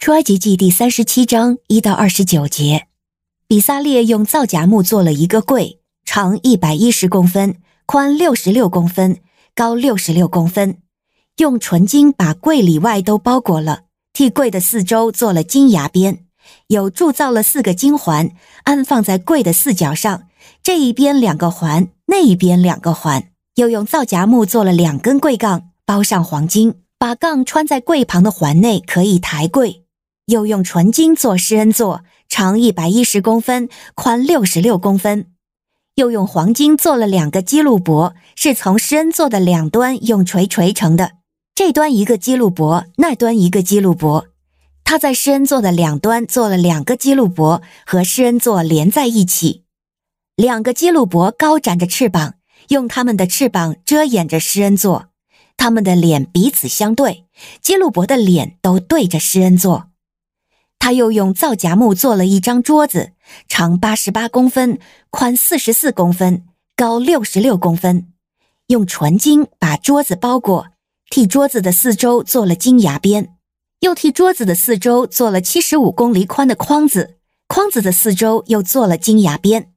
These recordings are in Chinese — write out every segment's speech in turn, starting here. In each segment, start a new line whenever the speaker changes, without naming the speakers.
出埃及记第三十七章一到二十九节，比撒列用皂荚木做了一个柜，长一百一十公分，宽六十六公分，高六十六公分，用纯金把柜里外都包裹了，替柜的四周做了金牙边，有铸造了四个金环，安放在柜的四角上，这一边两个环，那一边两个环，又用皂荚木做了两根柜杠，包上黄金。把杠穿在柜旁的环内，可以抬柜；又用纯金做施恩座，长一百一十公分，宽六十六公分；又用黄金做了两个基路伯，是从施恩座的两端用锤锤成的，这端一个基路伯，那端一个基路伯。他在施恩座的两端做了两个基路伯，和施恩座连在一起。两个基路伯高展着翅膀，用他们的翅膀遮掩着施恩座。他们的脸彼此相对，基路伯的脸都对着施恩座。他又用皂荚木做了一张桌子，长八十八公分，宽四十四公分，高六十六公分，用纯金把桌子包裹，替桌子的四周做了金牙边，又替桌子的四周做了七十五公厘宽的框子，框子的四周又做了金牙边，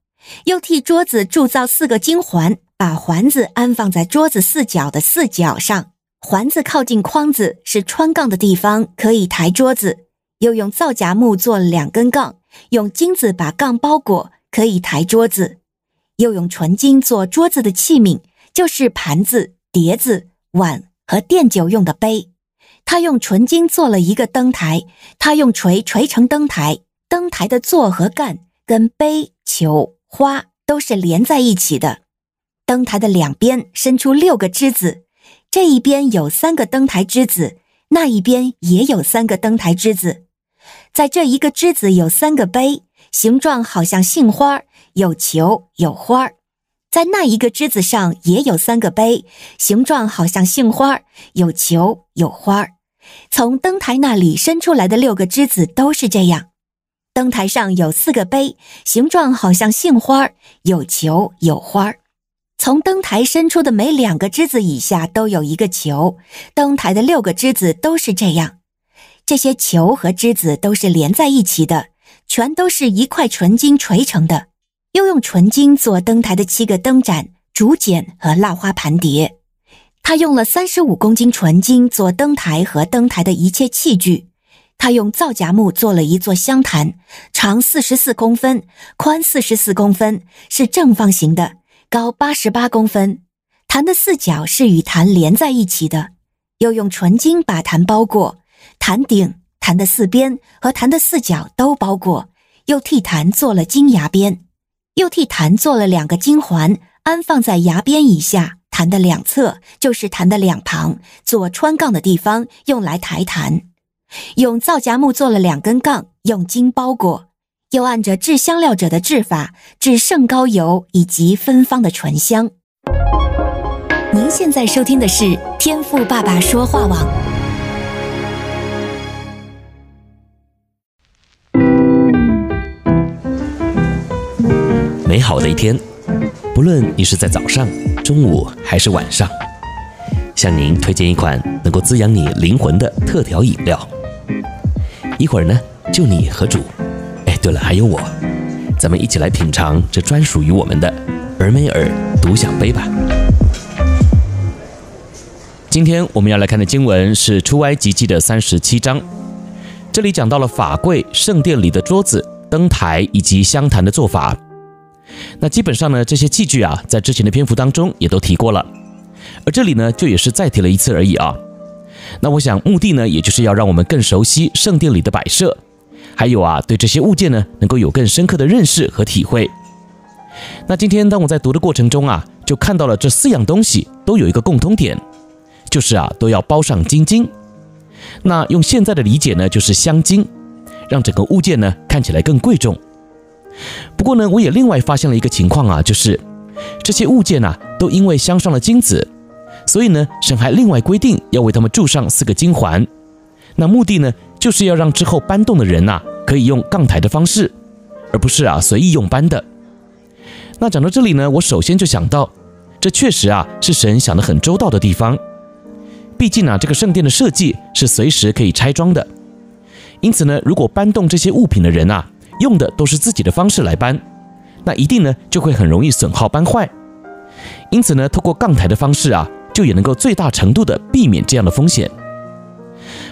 又替桌子铸造四个金环。把环子安放在桌子四角的四角上，环子靠近框子是穿杠的地方，可以抬桌子。又用皂荚木做了两根杠，用金子把杠包裹，可以抬桌子。又用纯金做桌子的器皿，就是盘子、碟子、碗和奠酒用的杯。他用纯金做了一个灯台，他用锤锤成灯台，灯台的座和干跟杯、球、花都是连在一起的。灯台的两边伸出六个枝子，这一边有三个灯台枝子，那一边也有三个灯台枝子。在这一个枝子有三个杯，形状好像杏花，有球有花儿。在那一个枝子上也有三个杯，形状好像杏花，有球有花儿。从灯台那里伸出来的六个枝子都是这样。灯台上有四个杯，形状好像杏花，有球有花儿。从灯台伸出的每两个枝子以下都有一个球，灯台的六个枝子都是这样。这些球和枝子都是连在一起的，全都是一块纯金锤成的。又用纯金做灯台的七个灯盏、竹简和蜡花盘碟。他用了三十五公斤纯金做灯台和灯台的一切器具。他用皂荚木做了一座香坛，长四十四公分，宽四十四公分，是正方形的。高八十八公分，坛的四角是与坛连在一起的，又用纯金把坛包裹，坛顶、坛的四边和坛的四角都包裹，又替坛做了金牙边，又替坛做了两个金环，安放在牙边以下，坛的两侧就是坛的两旁，做穿杠的地方，用来抬坛。用皂荚木做了两根杠，用金包裹。又按着制香料者的制法制圣膏油以及芬芳的醇香。您现在收听的是天赋爸爸说话
网。好的一天，不论你是在早上、中午还是晚上，向您推荐一款能够滋养你灵魂的特调饮料。一会儿呢，就你和主。哎对了，还有我，咱们一起来品尝这专属于我们的尔梅尔独享杯吧。今天我们要来看的经文是出埃及记的三十七章，这里讲到了法柜、圣殿里的桌子、灯台以及香坛的做法。那基本上呢，这些器具啊，在之前的篇幅当中也都提过了，而这里呢，就也是再提了一次而已啊。那我想目的呢，也就是要让我们更熟悉圣殿里的摆设。还有啊，对这些物件呢，能够有更深刻的认识和体会。那今天当我在读的过程中啊，就看到了这四样东西都有一个共通点，就是啊，都要包上金金。那用现在的理解呢，就是镶金，让整个物件呢看起来更贵重。不过呢，我也另外发现了一个情况啊，就是这些物件呐，都因为镶上了金子，所以呢，神还另外规定要为他们铸上四个金环。那目的呢，就是要让之后搬动的人呐、可以用杠抬的方式，而不是啊随意用搬的。那讲到这里呢，我首先就想到，这确实啊是神想得很周到的地方。毕竟啊，这个圣殿的设计是随时可以拆装的，因此呢，如果搬动这些物品的人啊，用的都是自己的方式来搬，那一定呢就会很容易损耗搬坏。因此呢，透过杠抬的方式啊，就也能够最大程度的避免这样的风险。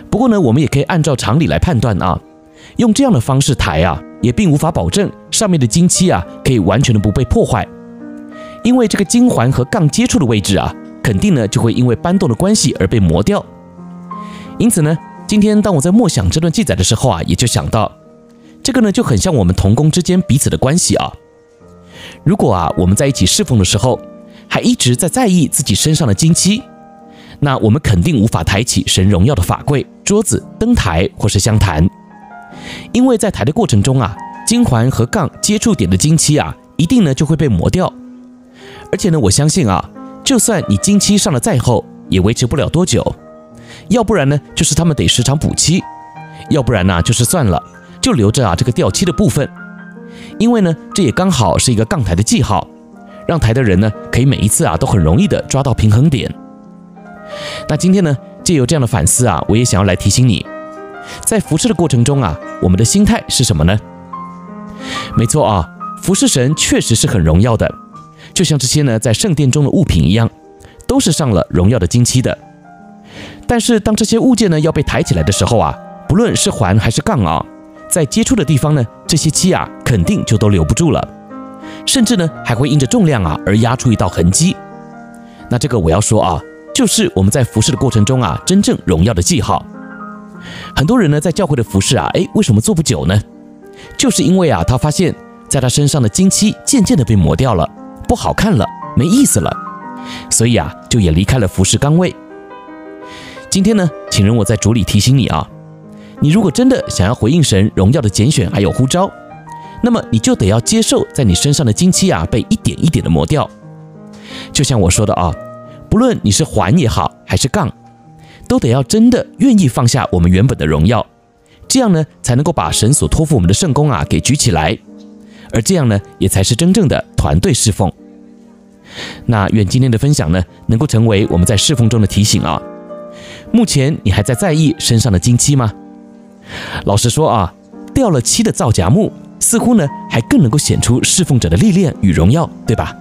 不过呢，我们也可以按照常理来判断啊，用这样的方式抬啊，也并无法保证上面的金漆啊可以完全的不被破坏，因为这个金环和杠接触的位置啊，肯定呢就会因为搬动的关系而被磨掉。因此呢，今天当我在默想这段记载的时候啊，也就想到，这个呢就很像我们同工之间彼此的关系啊。如果啊我们在一起侍奉的时候，还一直在在意自己身上的金漆，那我们肯定无法抬起神荣耀的法柜、桌子、灯台或是香坛，因为在抬的过程中啊，金环和杠接触点的金漆啊，一定呢就会被磨掉。而且呢，我相信啊，就算你金漆上的再厚，也维持不了多久。要不然呢，就是他们得时常补漆；要不然呢，就是算了，就留着啊这个掉漆的部分。因为呢，这也刚好是一个杠台的记号。让抬的人呢，可以每一次啊都很容易的抓到平衡点。那今天呢，借由这样的反思啊，我也想要来提醒你，在服侍的过程中啊，我们的心态是什么呢？没错啊，服侍神确实是很荣耀的，就像这些呢在圣殿中的物品一样，都是上了荣耀的金漆的。但是当这些物件呢要被抬起来的时候啊，不论是环还是杠啊，在接触的地方呢，这些漆啊肯定就都留不住了。甚至呢，还会因着重量啊而压出一道痕迹。那这个我要说啊，就是我们在服侍的过程中啊，真正荣耀的记号。很多人呢，在教会的服侍啊，诶，为什么做不久呢？就是因为啊，他发现在他身上的金漆渐渐的被磨掉了，不好看了，没意思了，所以啊，就也离开了服侍岗位。今天呢，请容我在主里提醒你啊，你如果真的想要回应神荣耀的拣选还有呼召。那么你就得要接受，在你身上的金漆啊，被一点一点的磨掉。就像我说的啊，不论你是环也好，还是杠，都得要真的愿意放下我们原本的荣耀，这样呢，才能够把神所托付我们的圣工啊给举起来，而这样呢，也才是真正的团队侍奉。那愿今天的分享呢，能够成为我们在侍奉中的提醒啊。目前你还在在意身上的金漆吗？老实说啊，掉了漆的皂荚木。似乎呢，还更能够显出侍奉者的历练与荣耀，对吧？